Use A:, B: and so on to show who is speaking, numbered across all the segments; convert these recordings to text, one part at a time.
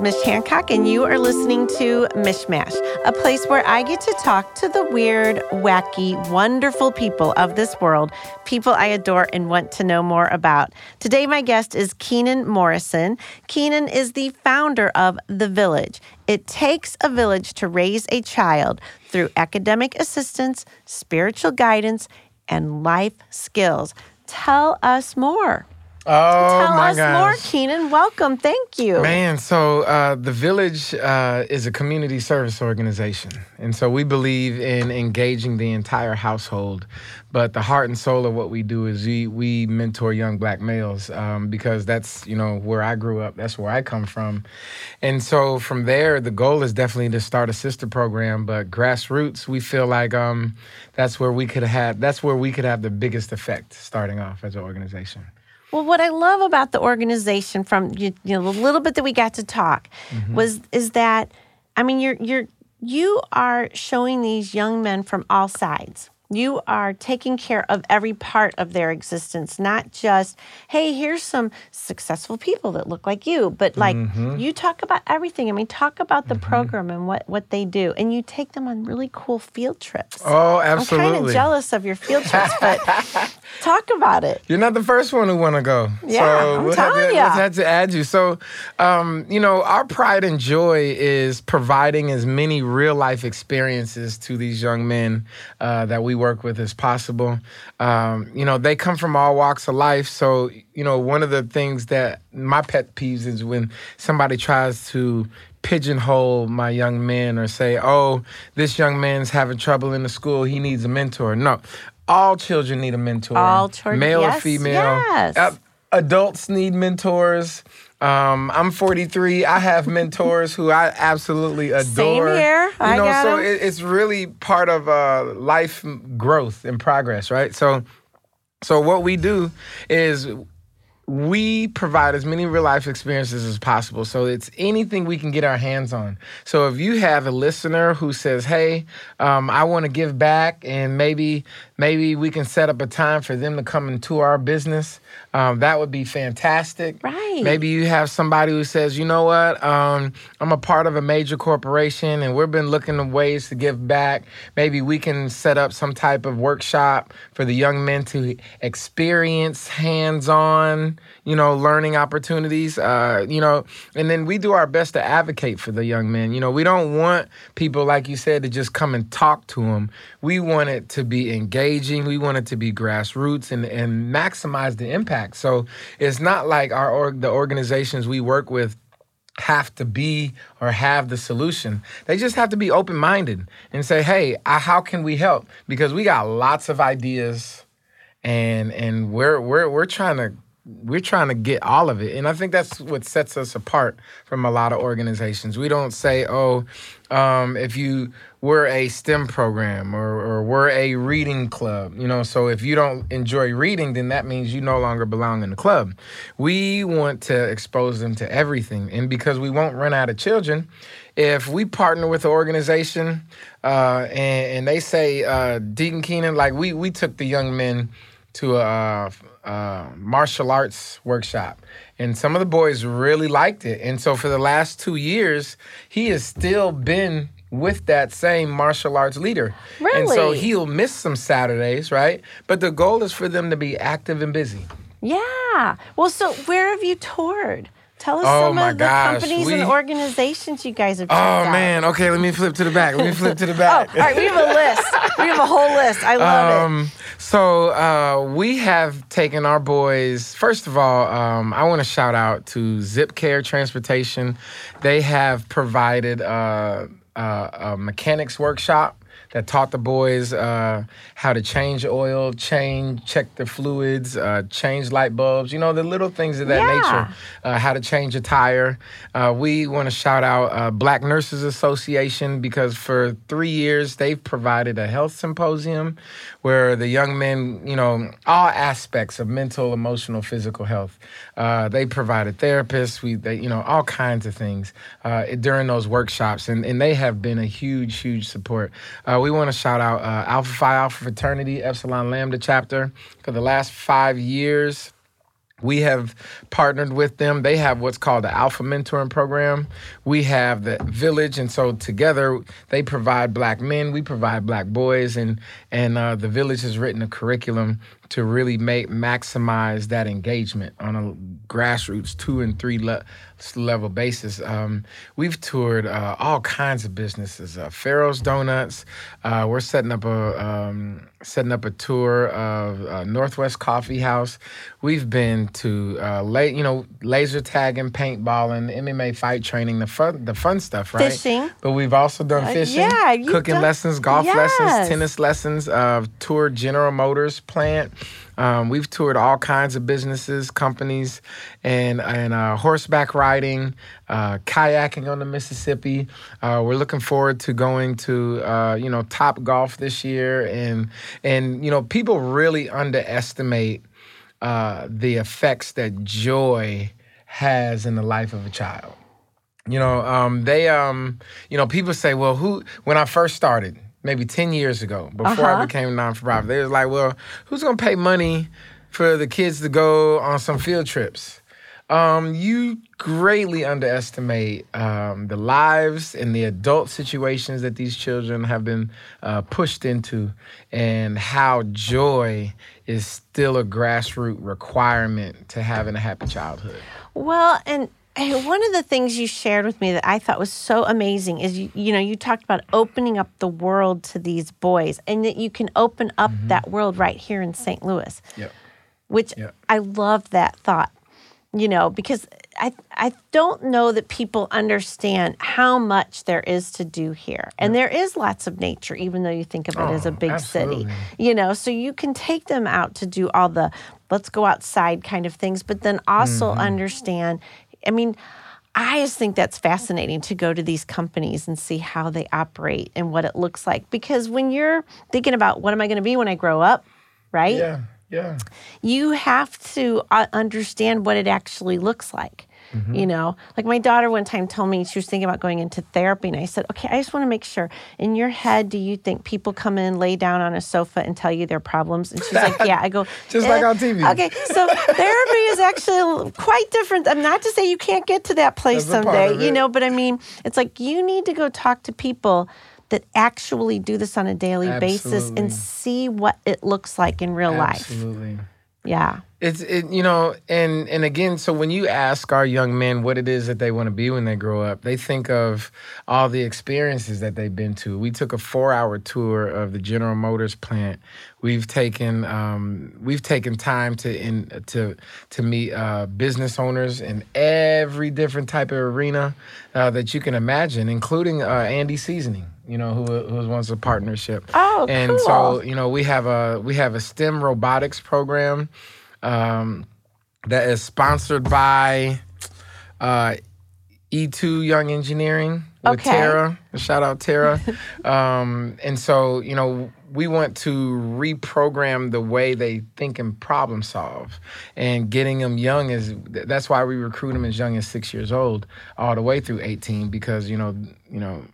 A: Mish Hancock, and you are listening to Mishmash, a place where I get to talk to the weird, wacky, wonderful people of this world, people I adore and want to know more about. Today, my guest is Keenan Morrison. Keenan is the founder of The Village. It takes a village to raise a child through academic assistance, spiritual guidance, and life skills. Tell us more.
B: Oh
A: Tell
B: my
A: us
B: gosh.
A: more, Keenan. Welcome. Thank you.
B: Man, so uh, the Village uh, is a community service organization. And so we believe in engaging the entire household. But the heart and soul of what we do is we, we mentor young black males um, because that's, you know, where I grew up. That's where I come from. And so from there, the goal is definitely to start a sister program. But grassroots, we feel like um, that's where we could have, that's where we could have the biggest effect starting off as an organization.
A: Well, what I love about the organization, from you, you know, the little bit that we got to talk,
B: Mm-hmm.
A: was is that, I mean, you're you're you are showing these young men from all sides. You are taking care of every part of their existence, not just, hey, here's some successful people that look like you, but like
B: Mm-hmm.
A: you talk about everything. I mean, talk about the program and what what they do, and you take them on really cool field trips.
B: Oh, absolutely.
A: I'm kind of jealous of your field trips, but talk about it.
B: You're not the first one who want to go.
A: Yeah,
B: so
A: I'm
B: we'll have,
A: telling
B: to,
A: ya.
B: we'll have to add you. So, um, you know, our pride and joy is providing as many real life experiences to these young men uh, that we work with as possible. Um, you know, they come from all walks of life. So, you know, one of the things that my pet peeves is when somebody tries to pigeonhole my young men or say, oh, this young man's having trouble in the school, he needs a mentor. No. All children need a mentor.
A: All children-
B: male
A: yes,
B: or female.
A: yes.
B: Uh, adults need mentors. Um, I'm 43. I have mentors who I absolutely adore.
A: Same here.
B: You
A: I
B: know,
A: got
B: so it, So it's really part of uh, life growth and progress, right? So, so what we do is we provide as many real life experiences as possible. So it's anything we can get our hands on. So if you have a listener who says, "Hey, um, I want to give back," and maybe maybe we can set up a time for them to come into our business, um, that would be fantastic.
A: Right.
B: Maybe you have somebody who says, "You know what? Um, I'm a part of a major corporation, and we've been looking at ways to give back. Maybe we can set up some type of workshop for the young men to experience hands-on." You know, learning opportunities, uh, you know, and then we do our best to advocate for the young men. You know, we don't want people, like you said, to just come and talk to them. We want it to be engaging. We want it to be grassroots and, and maximize the impact. So it's not like our org, the organizations we work with have to be or have the solution. They just have to be open minded and say, hey, I, how can we help? Because we got lots of ideas and and we're we're we're trying to we're trying to get all of it. And i think that's what sets us apart from a lot of organizations. We don't say oh um, if you we're a stem program or, or we're a reading club you know so if you don't enjoy reading then that means you no longer belong in the club. We want to expose them to everything. And because we won't run out of children if we partner with an organization uh, and, and they say uh, deacon keenan like we we took the young men to a, uh martial arts workshop and some of the boys really liked it and so for the last two years he has still been with that same martial arts leader Really? and so he'll miss some saturdays right but the goal is for them to be active and busy
A: Yeah. Well, so where have you toured? Tell us
B: Oh,
A: some of the
B: gosh,
A: companies
B: we-
A: and organizations you guys have
B: oh
A: out.
B: man okay let me flip to the back let me flip to the back.
A: Oh,
B: back
A: all right. We have a list. We have a whole list. I love it.
B: So uh, we have taken our boys. First of all, um, I want to shout out to Zip Care Transportation. They have provided uh, uh, a mechanics workshop that taught the boys uh, how to change oil, change, check the fluids, uh, change light bulbs. You know the little things of that
A: Yeah.
B: nature. Uh, how to change a tire. Uh, we want to shout out uh, Black Nurses Association because for three years they've provided a health symposium where the young men, you know, all aspects of mental, emotional, physical health. Uh, they provided therapists. We, they, you know, all kinds of things uh, during those workshops, and, and they have been a huge, huge support. Uh, we want to shout out uh, Alpha Phi Alpha Fraternity, Epsilon Lambda chapter. For the last five years, we have partnered with them. They have what's called the Alpha Mentoring Program. We have the Village, and so together they provide black men. We provide black boys, and and uh, the Village has written a curriculum to really make maximize that engagement on a grassroots two and three le- level basis. Um, we've toured uh, all kinds of businesses. Uh, Pharaoh's Donuts. Uh, we're setting up a um, setting up a tour of uh, Northwest Coffee House. We've been to uh, la- you know laser tagging, paintballing, MMA fight training, the fun the fun stuff, right?
A: Fishing.
B: But we've also done
A: Uh,
B: fishing,
A: yeah,
B: cooking
A: done-
B: lessons, golf
A: Yes.
B: lessons, tennis lessons. Uh, toured General Motors plant. Um, we've toured all kinds of businesses, companies, and and uh, horseback riding, uh, kayaking on the Mississippi. Uh, we're looking forward to going to uh, you know Top Golf this year, and and you know people really underestimate uh, the effects that joy has in the life of a child. You know, um, they, um, you know, people say, well, who, when I first started, maybe 10 years ago, before I
A: Uh-huh.
B: became non for profit, they was like, well, who's going to pay money for the kids to go on some field trips? Um, you greatly underestimate um, the lives and the adult situations that these children have been uh, pushed into, and how joy is still a grassroots requirement to having a happy childhood.
A: Well, and one of the things you shared with me that I thought was so amazing is you, you know you talked about opening up the world to these boys and that you can open up that world right here in St. Louis,
B: Yep.
A: which
B: Yeah.
A: I love that thought. You know, because I I don't know that people understand how much there is to do here. And there is lots of nature even though you think of it as a
B: Oh,
A: big city. You know, so you can take them out to do all the let's go outside kind of things, but then also
B: Mm-hmm.
A: understand. I mean, I just think that's fascinating to go to these companies and see how they operate and what it looks like. Because when you're thinking about what am I going to be when I grow up, right?
B: Yeah. Yeah.
A: you have to uh, understand what it actually looks like.
B: Mm-hmm.
A: You know, like my daughter one time told me she was thinking about going into therapy, and I said, Okay, I just want to make sure in your head, do you think people come in, lay down on a sofa, and tell you their problems? And she's like, Yeah. I go,
B: Just like
A: "Eh."
B: on TV.
A: Okay, so therapy is actually quite different. I'm not to say you can't get to that place
B: That's
A: someday, you know, but I mean, it's like you need to go talk to people that actually do this on a daily basis and see what it looks like in real life.
B: Absolutely.
A: Yeah.
B: It's it you know and and again so when you ask our young men what it is that they want to be when they grow up they think of all the experiences that they've been to. We took a 4-hour tour of the General Motors plant. We've taken um, we've taken time to in to to meet uh, business owners in every different type of arena uh, that you can imagine including uh, Andy Seasoning you know who who was once a partnership.
A: Oh,
B: and
A: cool.
B: so you know we have a we have a STEM robotics program um, that is sponsored by uh, E2 Young Engineering with
A: Okay.
B: Tara. Shout out Tara. um, and so, you know, we want to reprogram the way they think and problem solve. And getting them young is that's why we recruit them as young as six years old, all the way through 18, because, you know, you know,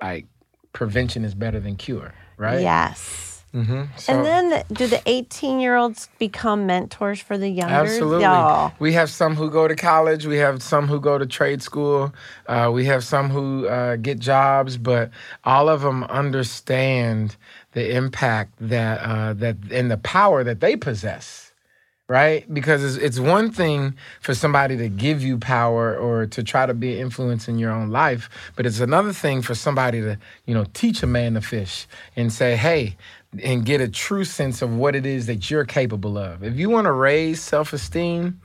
B: like prevention is better than cure, right?
A: Yes.
B: Mm-hmm. So,
A: and then do the 18 year olds become mentors for the younger?
B: Absolutely.
A: Oh,
B: We have some who go to college. We have some who go to trade school. Uh, we have some who uh, get jobs, but all of them understand the impact that uh, that and the power that they possess. Right, because it's, it's one thing for somebody to give you power or to try to be an influence in your own life, but it's another thing for somebody to, you know, teach a man to fish and say, "Hey, and get a true sense of what it is that you're capable of. If you want to raise self esteem,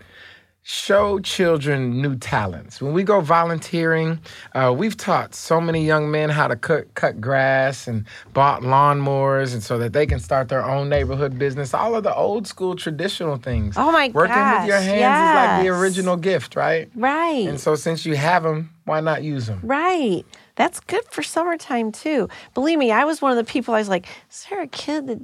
B: show children new talents. When we go volunteering, uh, we've taught so many young men how to cut, cut grass and bought lawnmowers, and so that they can start their own neighborhood business. All of the old school traditional things.
A: Oh my
B: Working with your
A: gosh,
B: hands is like the original gift, right?
A: right.
B: And so since you have them, why not use them?
A: right. That's good for summertime too. Believe me, I was one of the people I was like, is there a kid that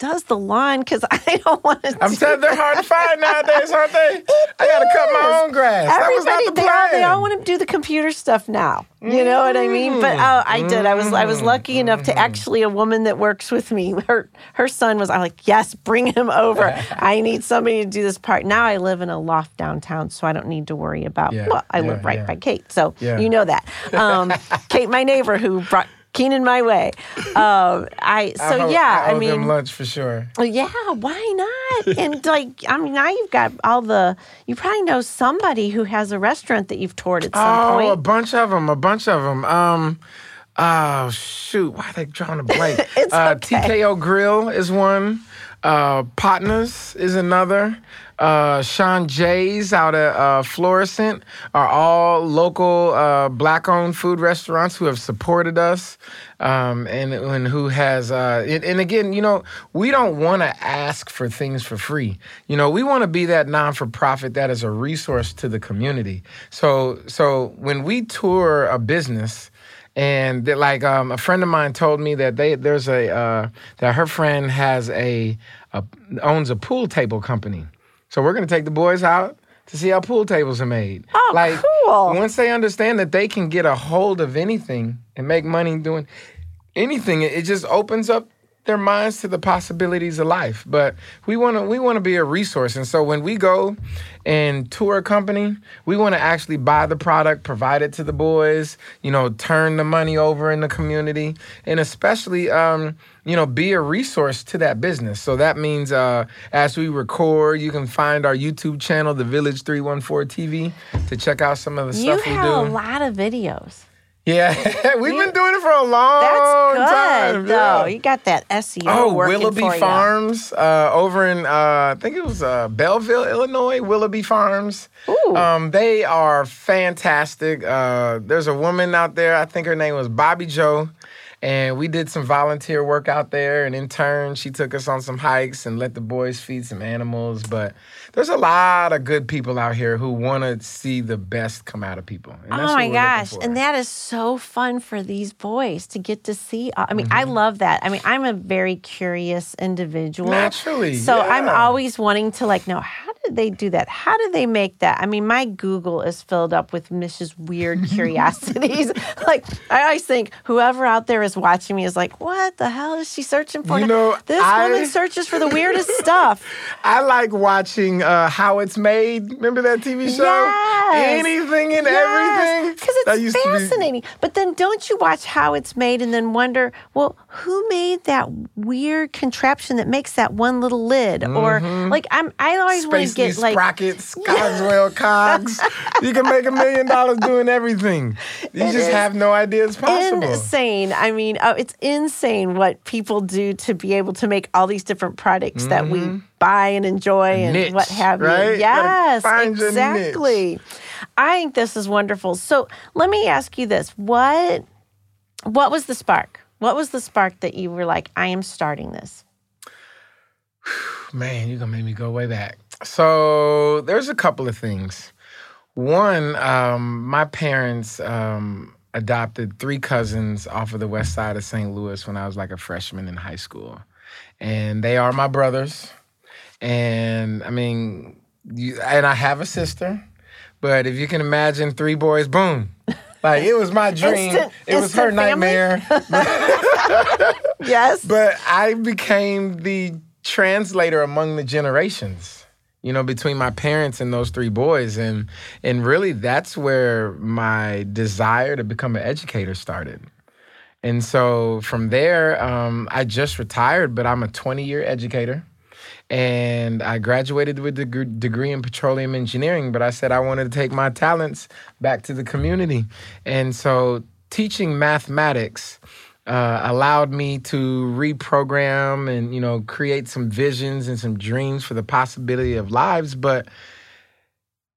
A: does the lawn? Because I don't want to.
B: I'm telling they're hard to find nowadays, aren't they? I got to cut my own grass. that was not
A: Everybody,
B: the
A: they all, they all want to do the computer stuff now. You know what I mean? But oh, I did. I was I was lucky enough to actually a woman that works with me. Her her son was. I'm like, yes, bring him over. I need somebody to do this part. Now I live in a loft downtown, so I don't need to worry about.
B: Yeah,
A: well, I
B: yeah,
A: live right
B: yeah.
A: by Kate, so you know that. Um, Kate, my neighbor, who brought Keenan my way. Um, I so
B: I
A: yeah.
B: I,
A: I mean,
B: lunch for sure.
A: Yeah, why not? and like, I mean, now you've got all the. You probably know somebody who has a restaurant that you've toured at some point.
B: Oh, a bunch of them, a bunch of them. Um, oh shoot, why are they drawing a blank?
A: It's
B: uh,
A: okay.
B: TKO Grill is one. Uh, Partners is another. Uh, Sean Jay's out at uh, Florissant are all local uh, black-owned food restaurants who have supported us, um, and, and who has. Uh, and, and again, you know, we don't want to ask for things for free. You know, we want to be that non-for-profit that is a resource to the community. So, so when we tour a business and like um, a friend of mine told me that they there's a uh, that her friend has a, a owns a pool table company. So we're gonna take the boys out to see how pool tables are made.
A: Oh,
B: like
A: cool.
B: once they understand that they can get a hold of anything and make money doing anything, it it just opens up their minds to the possibilities of life. But we want to we want to be a resource, and so when we go and tour a company, we want to actually buy the product, provide it to the boys, you know, turn the money over in the community, and especially. Um, you know, be a resource to that business. So that means uh, as we record, you can find our YouTube channel, The Village 314 TV, to check out some of the
A: You
B: stuff we do.
A: You have a lot of videos.
B: Yeah, we've been doing it for a long
A: That's good,
B: time.
A: though.
B: yeah.
A: You got that SEO
B: Oh,
A: working
B: Willoughby
A: for you.
B: Farms uh, over in uh, I think it was uh, Belleville, Illinois. Willoughby Farms.
A: Ooh.
B: Um, they are fantastic. Uh, there's a woman out there. I think her name was Bobby Joe. And we did some volunteer work out there. And in turn, she took us on some hikes and let the boys feed some animals. But there's a lot of good people out here who want to see the best come out of people. And that's
A: Oh my gosh. And that is so fun for these boys to get to see. I mean,
B: Mm-hmm.
A: I love that. I mean, I'm a very curious individual.
B: Naturally,
A: So I'm always wanting to like know how did they do that? How did they make that? I mean, my Google is filled up with Mrs. Weird curiosities. like I always think whoever out there is watching me is like, what the hell is she searching for?
B: You know,
A: this
B: I-
A: woman searches for the weirdest stuff.
B: I like watching uh, How It's Made. Remember that TV show?
A: Yes.
B: Anything and everything.
A: Because it's
B: to be-
A: fascinating. But then don't you watch how it's made and then wonder, well, who made that weird contraption that makes that one little lid? Or like I'm I always want to get like
B: sprockets, Cogswell cogs. you can make a million dollars doing everything. You
A: It
B: just have no idea it's possible.
A: insane. I mean, oh, it's insane what people do to be able to make all these different products that we buy and enjoy and
B: Mm-hmm. niche,
A: what have
B: right?
A: you. Yes, exactly. I think this is wonderful. So let me ask you this: what what was the spark? What was the spark that you were like, I am starting this?
B: Man, you're gonna make me go way back. So there's a couple of things. One, um, my parents um, adopted three cousins off of the west side of St. Louis when I was like a freshman in high school, and they are my brothers. And I mean, you, and I have a sister, but if you can imagine three boys, boom. Like it was my dream.
A: Instant-
B: it was her
A: family?
B: nightmare.
A: Yes.
B: But I became the translator among the generations, you know, between my parents and those three boys. And and really that's where my desire to become an educator started. And so from there, um, I just retired, but I'm a 20 year educator. And I graduated with a deg- degree in petroleum engineering, but I said I wanted to take my talents back to the community. And so teaching mathematics uh, allowed me to reprogram and you know create some visions and some dreams for the possibility of lives. But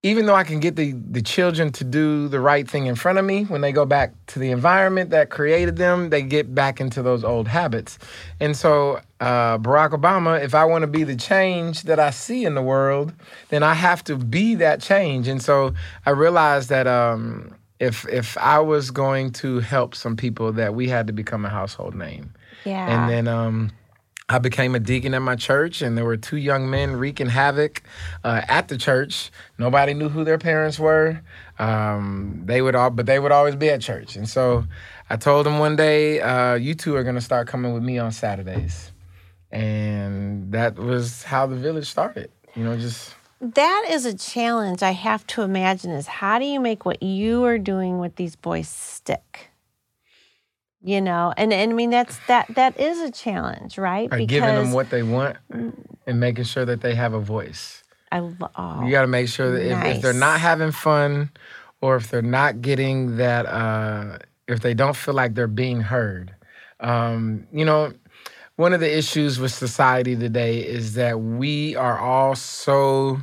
B: even though i can get the, the children to do the right thing in front of me when they go back to the environment that created them they get back into those old habits. And so uh, barack obama if i want to be the change that i see in the world then i have to be that change. And so i realized that um, if if I was going to help some people, that we had to become a household name.
A: yeah.
B: And then um, I became a deacon at my church, and there were two young men wreaking havoc uh, at the church. Nobody knew who their parents were. Um, they would all, but they would always be at church. And so I told them one day, uh, "You two are going to start coming with me on Saturdays," and that was how the village started. You know, just
A: that is a challenge I have to imagine is how do you make what you are doing with these boys stick? You know, and, and I mean that's that that is a challenge, right?
B: By giving them what they want and making sure that they have a voice.
A: I lo- oh,
B: You got to make sure that if, if they're not having fun or if they're not getting that, uh, if they don't feel like they're being heard. Um, you know, one of the issues with society today is that we are all so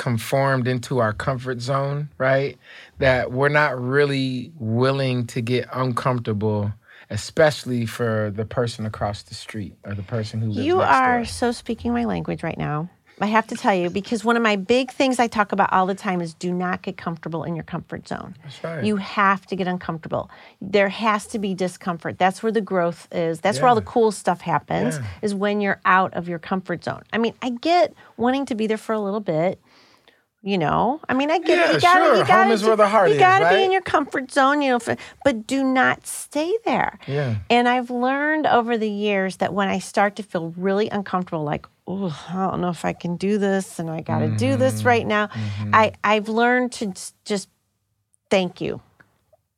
B: conformed into our comfort zone, right? That we're not really willing to get uncomfortable, especially for the person across the street or the person who lives
A: You are
B: door.
A: so speaking my language right now. I have to tell you because one of my big things I talk about all the time is do not get comfortable in your comfort zone.
B: That's right.
A: You have to get uncomfortable. There has to be discomfort. That's where the growth is. That's where all the cool stuff happens
B: Yeah.
A: is when you're out of your comfort zone. I mean, I get wanting to be there for a little bit. You know, I mean, I get
B: Yeah,
A: it. You gotta,
B: sure.
A: you gotta,
B: Home is where the heart
A: you
B: is,
A: gotta be in your comfort zone, you know, for, but do not stay there.
B: Yeah.
A: And I've learned over the years that when I start to feel really uncomfortable, like, oh, I don't know if I can do this and I got to do
B: Mm-hmm.
A: this right now, I, I've learned to just thank you.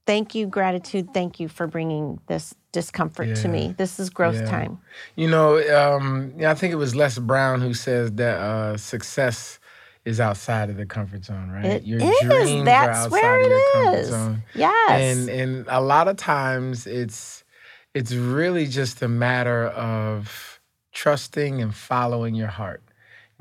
A: Thank you, gratitude. Thank you for bringing this discomfort to me. This is growth
B: Yeah.
A: time.
B: You know, um, yeah, I think it was Les Brown who says that uh, success is outside of the comfort zone, right?
A: It
B: Your
A: is.
B: dreams
A: That's
B: are outside
A: where
B: of
A: it
B: comfort zone.
A: Yes.
B: And and a lot of times it's it's really just a matter of trusting and following your heart.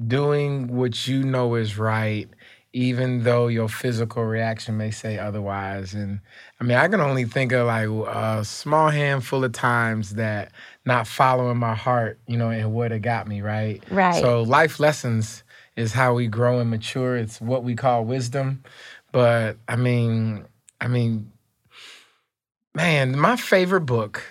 B: Doing what you know is right even though your physical reaction may say otherwise. And I mean, I can only think of like a small handful of times that not following my heart, you know, and would have got me, right?
A: Right.
B: So life lessons is how we grow and mature. It's what we call wisdom. But I mean, I mean, man, my favorite book,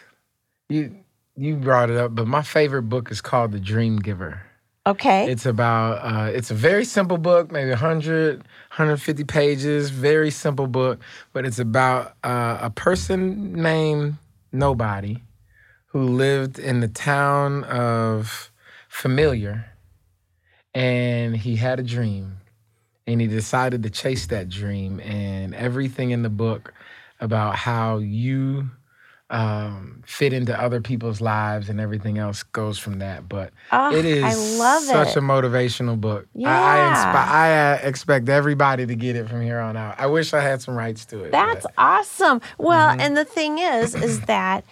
B: you you brought it up, but my favorite book is called The Dream Giver.
A: okay.
B: It's about uh, it's a very simple book, maybe 100, 150 pages, very simple book, but it's about uh, a person named Nobody who lived in the town of Familiar, and he had a dream, and he decided to chase that dream, and everything in the book about how you um, fit into other people's lives and everything else goes from that. But
A: Oh,
B: it is
A: I love
B: such
A: it.
B: a motivational book. I, I,
A: Yeah.
B: inspi- I uh, expect everybody to get it from here on out. I wish I had some rights to it.
A: That's
B: but-
A: awesome. Well,
B: Mm-hmm.
A: and the thing is, is that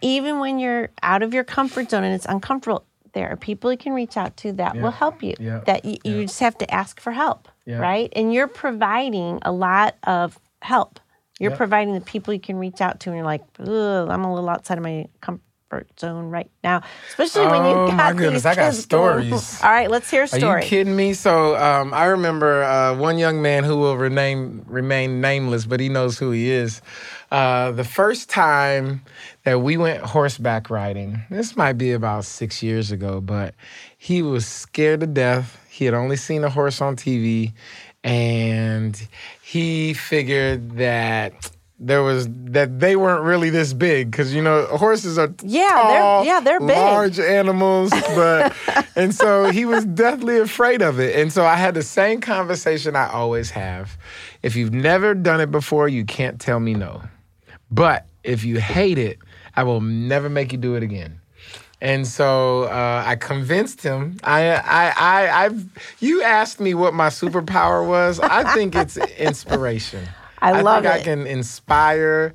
A: even when you're out of your comfort zone and it's uncomfortable, there are people you can reach out to that will help you.
B: Yeah.
A: That you, you just have to ask for help,
B: Yeah.
A: right? And you're providing a lot of help. You're
B: Yeah.
A: providing the people you can reach out to, and you're like, Ugh, I'm a little outside of my comfort zone right now, especially when
B: Oh,
A: you
B: my
A: got
B: goodness,
A: these
B: I got stories.
A: All right, let's hear a story.
B: Are you kidding me? So um, I remember uh, one young man who will remain remain nameless, but he knows who he is. Uh, the first time that we went horseback riding, this might be about six years ago, but he was scared to death. He had only seen a horse on TV, and he figured that there was that they weren't really this big because you know horses are
A: Yeah, they're- yeah, they're big.
B: large animals, but and so he was deathly afraid of it. And so I had the same conversation I always have. If you've never done it before, you can't tell me no. But if you hate it, I will never make you do it again. And so uh, I convinced him. I, I, I, I've. You asked me what my superpower was. I think it's inspiration.
A: I love
B: think
A: it.
B: I can inspire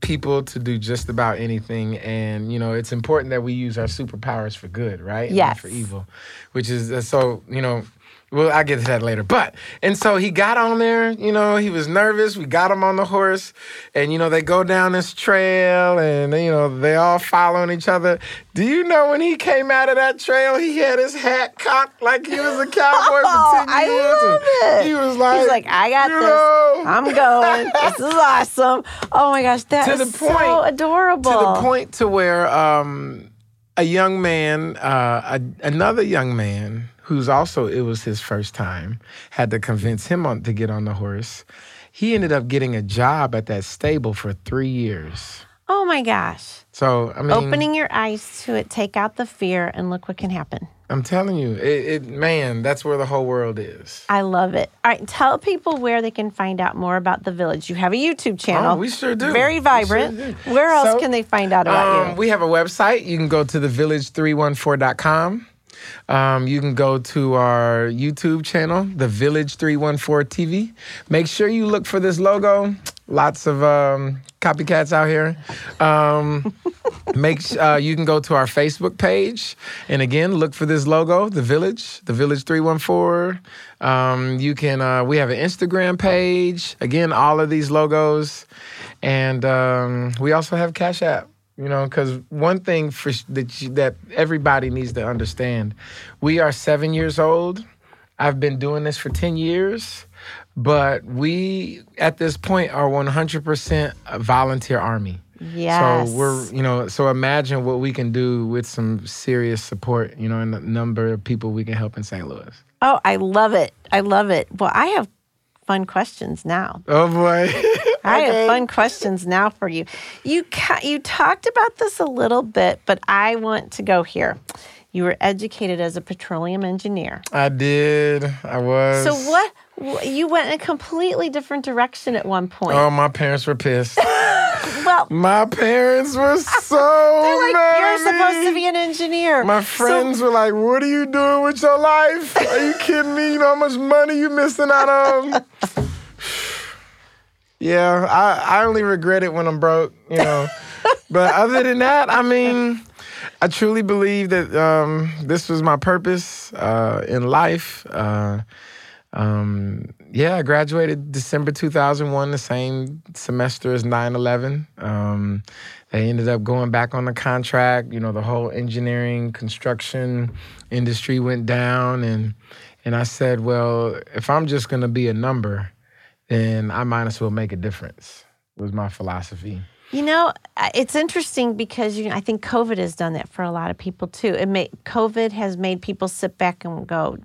B: people to do just about anything, and you know, it's important that we use our superpowers for good, right?
A: Yes.
B: for evil, which is uh, so. You know, well, I get to that later. But and so he got on there. You know, he was nervous. We got him on the horse, and you know, they go down this trail, and you know, they all following each other. Do you know when he came out of that trail, he had his hat cocked like he was a cowboy
A: Oh,
B: for ten
A: I
B: years.
A: love it.
B: He was like,
A: He's like, I got this.
B: know,
A: I'm going. this is awesome. Oh my gosh, that
B: To
A: is
B: the point-
A: so adorable.
B: to the point to where um a young man, uh, a, another young man who's also it was his first time, had to convince him on to get on the horse. He ended up getting a job at that stable for three years.
A: Oh my gosh.
B: So I mean,
A: Opening your eyes to it, take out the fear, and look what can happen.
B: I'm telling you, it, it man, that's where the whole world is.
A: I love it. All right, tell people where they can find out more about the village. You have a YouTube channel.
B: Oh, we sure do.
A: Very vibrant.
B: sure do.
A: Where else
B: So,
A: can they find out about
B: Um,
A: you?
B: we have a website. You can go to thevillage314.com. Um, you can go to our YouTube channel, The Village 314 TV. Make sure you look for this logo. Lots of um, copycats out here. Um, make uh, you can go to our Facebook page, and again, look for this logo, The Village, The Village 314. Um, you can. Uh, we have an Instagram page. Again, all of these logos, and um, we also have Cash App. You know, because one thing for sh- that you, that everybody needs to understand, we are seven years old. I've been doing this for ten years, but we at this point are one hundred percent a volunteer army.
A: Yes.
B: So we're, you know, so imagine what we can do with some serious support, you know, and the number of people we can help in St. Louis.
A: Oh, I love it. I love it. Well, I have fun questions now.
B: Oh boy.
A: I have fun questions now for you. You ca- you talked about this a little bit, but I want to go here. You were educated as a petroleum engineer.
B: I did. I was.
A: So what? You went in a completely different direction at one point.
B: Oh, my parents were pissed.
A: well,
B: my parents were so
A: they're like,
B: mad
A: you're supposed to be an engineer.
B: My
A: So-
B: friends were like, "What are you doing with your life? Are you kidding me? You know how much money you missing out on?" yeah, I, I only regret it when I'm broke, you know. but other than that, I mean, I truly believe that um, this was my purpose uh, in life. Uh, um, yeah, I graduated December 2001, the same semester as 9 11. Um, they ended up going back on the contract. You know, the whole engineering, construction industry went down. And, and I said, well, if I'm just going to be a number, then I might as well make a difference, was my philosophy.
A: You know, it's interesting because you know, I think COVID has done that for a lot of people too. It may, COVID has made people sit back and go,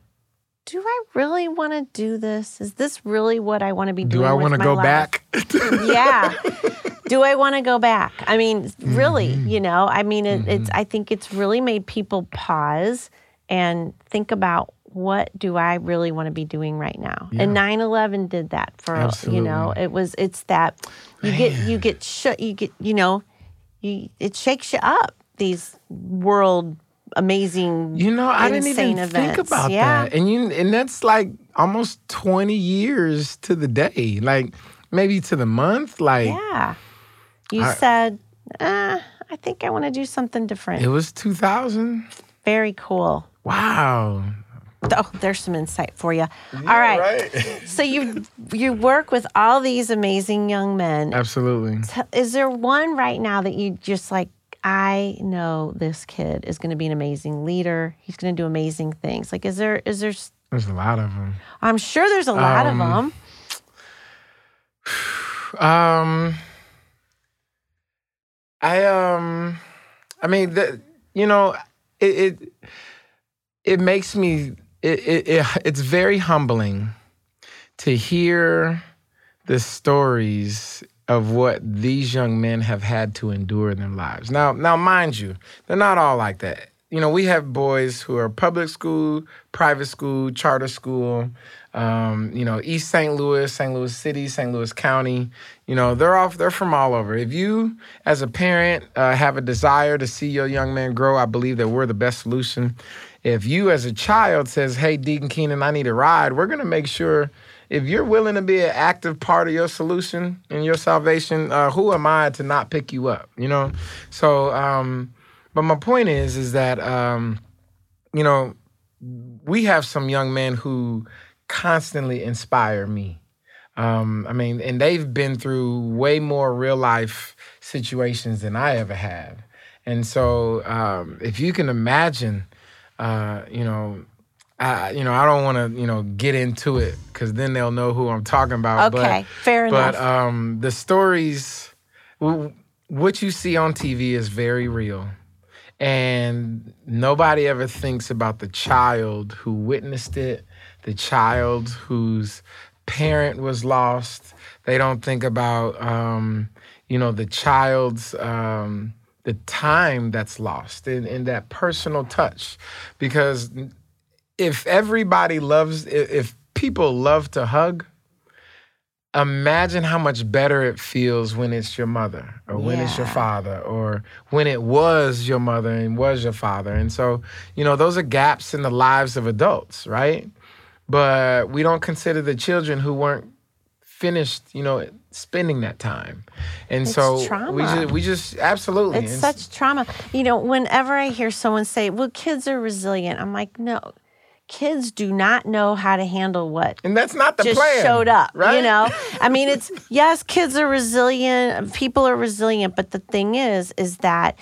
A: "Do I really want to do this? Is this really what I want to be doing?"
B: Do I
A: want to
B: go back?
A: yeah. Do I want to go back? I mean, really,
B: Mm-hmm.
A: you know, I mean, it, it's. I think it's really made people pause and think about what do I really want to be doing right now. And 9/11 did that for you know. It was. It's that you get you get shut. You get you know, you it shakes you up. These world amazing.
B: You know, I didn't even
A: events.
B: think about
A: Yeah.
B: that. And you and that's like almost 20 years to the day. Like maybe to the month. Like
A: Yeah. You
B: I-
A: said, uh, I think I want to do something different.
B: it was 2000.
A: Very cool.
B: Wow.
A: Oh, there's some insight for you. All right. So you you work with all these amazing young men.
B: Absolutely.
A: Is there one right now that you just like? I know this kid is going to be an amazing leader. He's going to do amazing things. Like, is there? Is there?
B: There's a lot of them.
A: I'm sure there's a lot
B: Um,
A: of them.
B: Um, I um, I mean, the, you know, it it it makes me it, it, it it's very humbling to hear the stories of what these young men have had to endure in their lives. Now, now, mind you, they're not all like that. You know, we have boys who are public school, private school, charter school. Um, you know, East St. Louis, St. Louis City, St. Louis County. You know, they're off. They're from all over. If you, as a parent, uh, have a desire to see your young man grow, I believe that we're the best solution. If you, as a child, says, "Hey, Deacon Keenan, I need a ride," we're gonna make sure if you're willing to be an active part of your solution and your salvation, uh, who am I to not pick you up? You know. So, um, but my point is, is that um, you know, we have some young men who constantly inspire me. Um, I mean, and they've been through way more real life situations than I ever have. And so, um, if you can imagine, uh, you know, I, you know, I don't want to, you know, get into it because then they'll know who I'm talking about.
A: Okay,
B: but,
A: fair
B: But
A: enough.
B: um, the stories, w- what you see on TV is very real, And nobody ever thinks about the child who witnessed it, the child whose parent was lost. They don't think about, um, you know, the child's. Um, the time that's lost in, in that personal touch. Because if everybody loves if people love to hug imagine how much better it feels when it's your mother or when it's your father or when it was your mother and was your father. And so you know those are gaps in the lives of adults right? But we don't consider the children who weren't finished you know spending that time. And
A: It's
B: so we just we just absolutely.
A: It's
B: And
A: such trauma. You know, whenever I hear someone say, well, kids are resilient, I'm like, no, kids do not know how to handle what
B: and that's not the
A: just
B: plan
A: showed up.
B: right?
A: You know, I mean, it's yes, kids are resilient, people are resilient, but the thing is, is that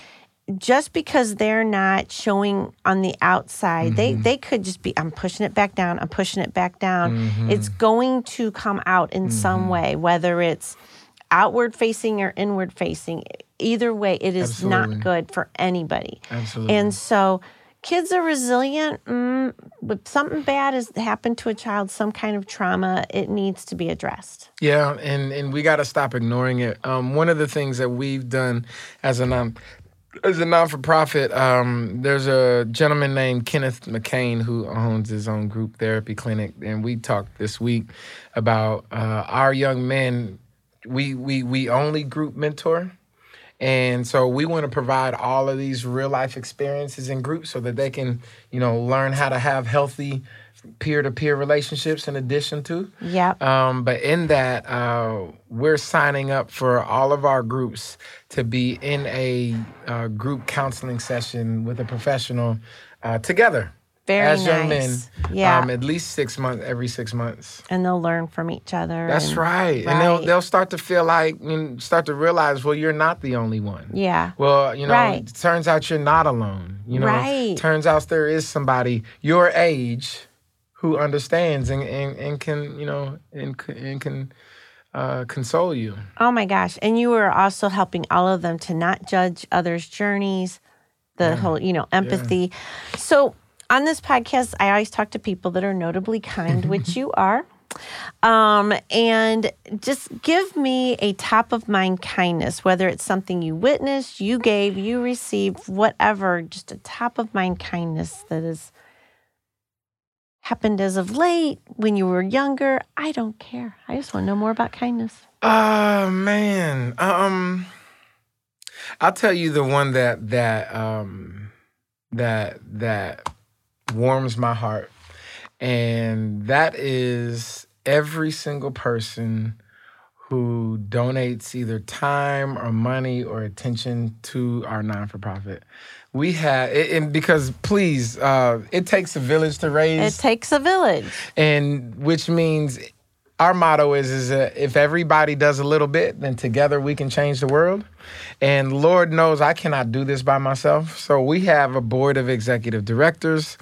A: just because they're not showing on the outside, they
B: Mm-hmm.
A: they could just be. I'm pushing it back down. I'm pushing it back down.
B: Mm-hmm.
A: It's going to come out in some way, whether it's outward facing or inward facing. Either way, it is
B: Absolutely.
A: not good for anybody.
B: absolutely
A: And so kids are resilient. Mm, but something bad has happened to a child, some kind of trauma, it needs to be addressed.
B: Yeah, and and we got to stop ignoring it. Um, one of the things that we've done as a non as a non for profit, um, there's a gentleman named Kenneth McCain who owns his own group therapy clinic, and we talked this week about uh, our young men. We we we only group mentor. And so we want to provide all of these real life experiences in groups so that they can, you know, learn how to have healthy peer to peer relationships in addition to.
A: yeah
B: Um, but in that, uh, we're signing up for all of our groups to be in a uh, group counseling session with a professional uh, together
A: Very
B: as young men.
A: Yeah.
B: Um, at least six months, every six months.
A: and they'll learn from each other.
B: That's
A: and-
B: right. And they'll they'll start to feel like, you start to realize, well, you're not the only one.
A: Yeah.
B: Well, you know,
A: Right.
B: it turns out you're not alone. You know,
A: Right.
B: turns out there is somebody your age who understands and, and, and can, you know, and, and can uh, console you.
A: Oh my gosh. And you were also helping all of them to not judge others' journeys, the whole, you know, empathy. So on this podcast, I always talk to people that are notably kind, which you are. Um, and just give me a top of mind kindness, whether it's something you witnessed, you gave, you received, whatever, just a top of mind kindness that has happened as of late when you were younger. I don't care. I just want to know more about kindness.
B: Oh man. Um I'll tell you the one that that um that that warms my heart. And that is every single person who donates either time or money or attention to our non-for-profit. We have and because please, uh, it takes a village to raise
A: It takes a village.
B: and which means our motto is is that if everybody does a little bit then together we can change the world. And lord knows i cannot do this by myself. So we have a board of executive directors.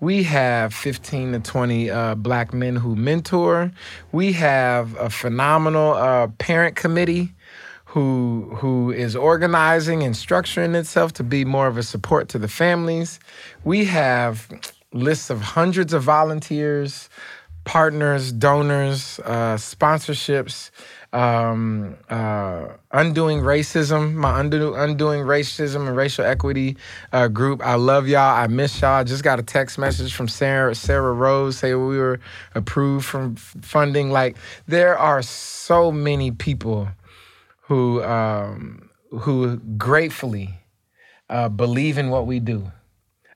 B: We have 15 to 20 uh, black men who mentor. We have a phenomenal uh, parent committee who who is organizing and structuring itself to be more of a support to the families. We have lists of hundreds of volunteers, partners, donors, uh, sponsorships. Um, uh, undoing racism, my undo, undoing racism and racial equity uh, group. I love y'all. I miss y'all. I just got a text message from Sarah Sarah Rose saying we were approved from funding. Like there are so many people who um, who gratefully uh, believe in what we do,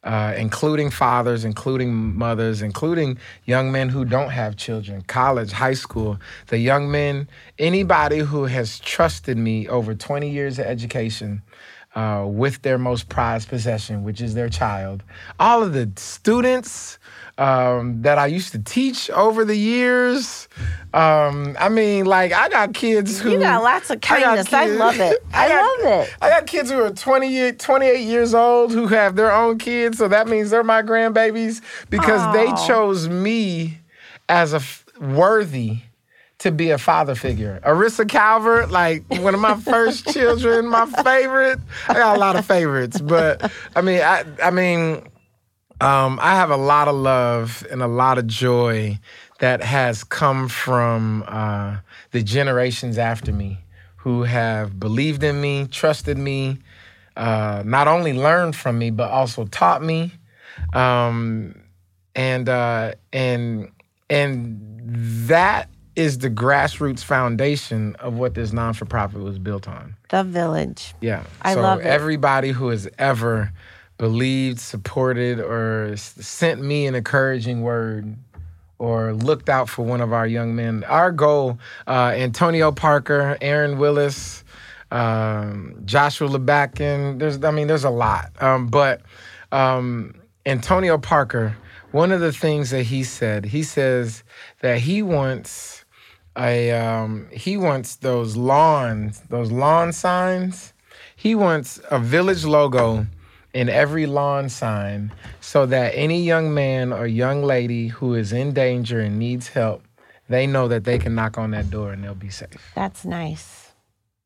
B: uh, including fathers, including mothers, including young men who don't have children, college, high school, the young men, anybody who has trusted me over 20 years of education. Uh, with their most prized possession, which is their child. All of the students um, that I used to teach over the years. Um, I mean, like, I got kids who.
A: You got lots of
B: I
A: kindness. I,
B: kids-
A: love it. I,
B: got-
A: love it.
B: I got kids who are 20, year- 28 years old who have their own kids, so that means they're my grandbabies because they chose me as a f- worthy to be a father figure. Arissa Calvert, like one of my first children, my favorite. I got a lot of favorites, but I mean, I, I mean, um, I have a lot of love and a lot of joy that has come from uh, the generations after me who have believed in me, trusted me, uh, not only learned from me but also taught me, um, and uh, and and that is the grassroots foundation of what this non for profit was built on.
A: The village.
B: Yeah.
A: I
B: so
A: love it.
B: everybody who has ever believed, supported, or sent me an encouraging word or looked out for one of our young men. Our goal, uh, Antonio Parker, Aaron Willis, um, Joshua LeBacken, there's, I mean, there's a lot. Um, but um, Antonio Parker, one of the things that he said, he says that he wants a um, he wants those lawns, those lawn signs. He wants a village logo in every lawn sign so that any young man or young lady who is in danger and needs help, they know that they can knock on that door and they'll be safe.
A: That's nice.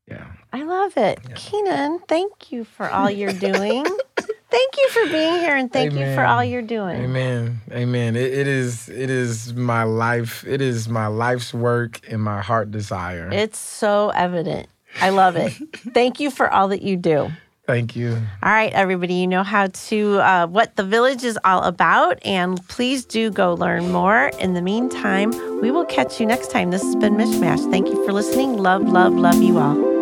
B: Yeah.
A: I love it. Keenan, thank you for all you're doing. thank you for being here and thank you for all you're doing.
B: Amen. Amen. It, it is it is my life. It is my life's work and my heart desire.
A: It's so evident. I love it. thank you for all that you do.
B: Thank you.
A: All right, everybody, you know how to, uh, what the village is all about, and please do go learn more. In the meantime, we will catch you next time. This has been Mishmash. Thank you for listening. Love, love, love you all.